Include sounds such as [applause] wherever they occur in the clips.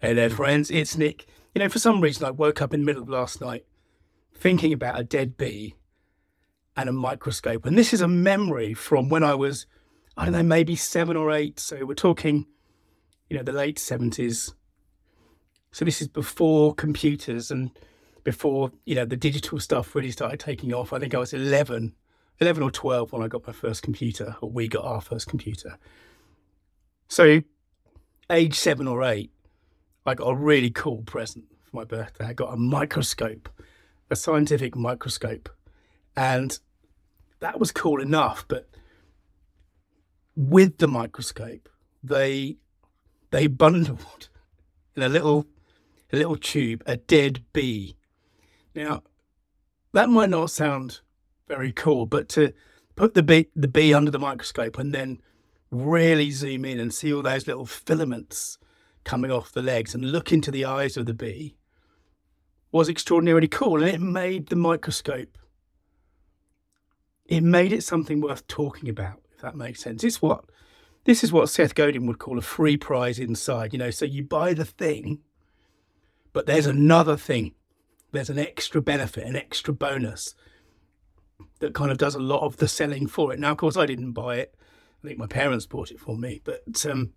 Hey there, friends. It's Nick. You know, for some reason, I woke up in the middle of last night thinking about a dead bee and a microscope. And this is a memory from when I was, I don't know, maybe seven or eight. So we're talking, you know, the late 70s. So this is before computers and before, you know, the digital stuff really started taking off. I think I was 11, 11 or 12 when I got my first computer, or we got our first computer. So, age seven or eight, I got a really cool present for my birthday. I got a microscope, a scientific microscope. And that was cool enough. But with the microscope, they they bundled [laughs] in a little a little tube a dead bee. Now, that might not sound very cool, but to put the bee the bee under the microscope and then really zoom in and see all those little filaments coming off the legs and look into the eyes of the bee was extraordinarily cool. And it made the microscope, it made it something worth talking about, if that makes sense. It's what, this is what Seth Godin would call a free prize inside, you know. So you buy the thing, but there's another thing. There's an extra benefit, an extra bonus that kind of does a lot of the selling for it. Now, of course, I didn't buy it. I think my parents bought it for me, but um,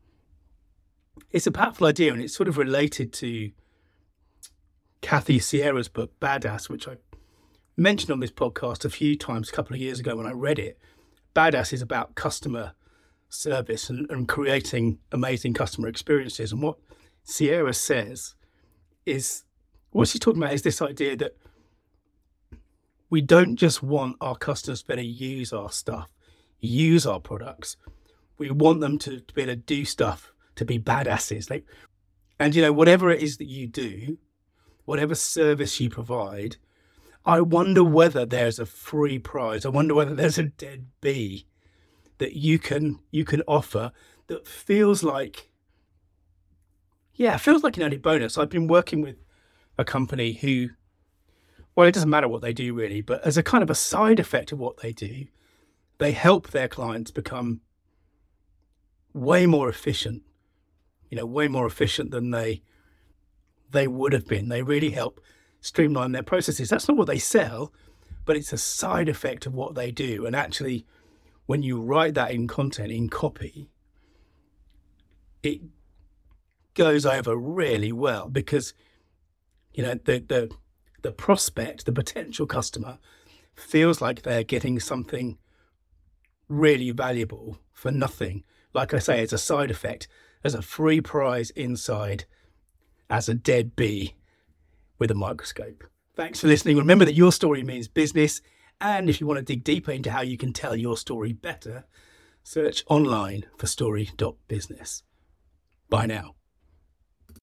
it's a powerful idea and it's sort of related to Kathy Sierra's book, Badass, which I mentioned on this podcast a few times a couple of years ago when I read it. Badass is about customer service and, and creating amazing customer experiences. And what Sierra says is what she's talking about is this idea that we don't just want our customers to better use our stuff, use our products. We want them to, to be able to do stuff to be badasses. Like, and you know, whatever it is that you do, whatever service you provide, I wonder whether there's a free prize. I wonder whether there's a dead bee that you can you can offer that feels like yeah, feels like an added bonus. I've been working with a company who well, it doesn't matter what they do really, but as a kind of a side effect of what they do, they help their clients become way more efficient you know, way more efficient than they they would have been. They really help streamline their processes. That's not what they sell, but it's a side effect of what they do. And actually, when you write that in content, in copy, it goes over really well because you know the the the prospect, the potential customer, feels like they're getting something really valuable for nothing. Like I say, it's a side effect as a free prize inside as a dead bee with a microscope. Thanks for listening. Remember that your story means business. And if you want to dig deeper into how you can tell your story better, search online for story.business. Bye now.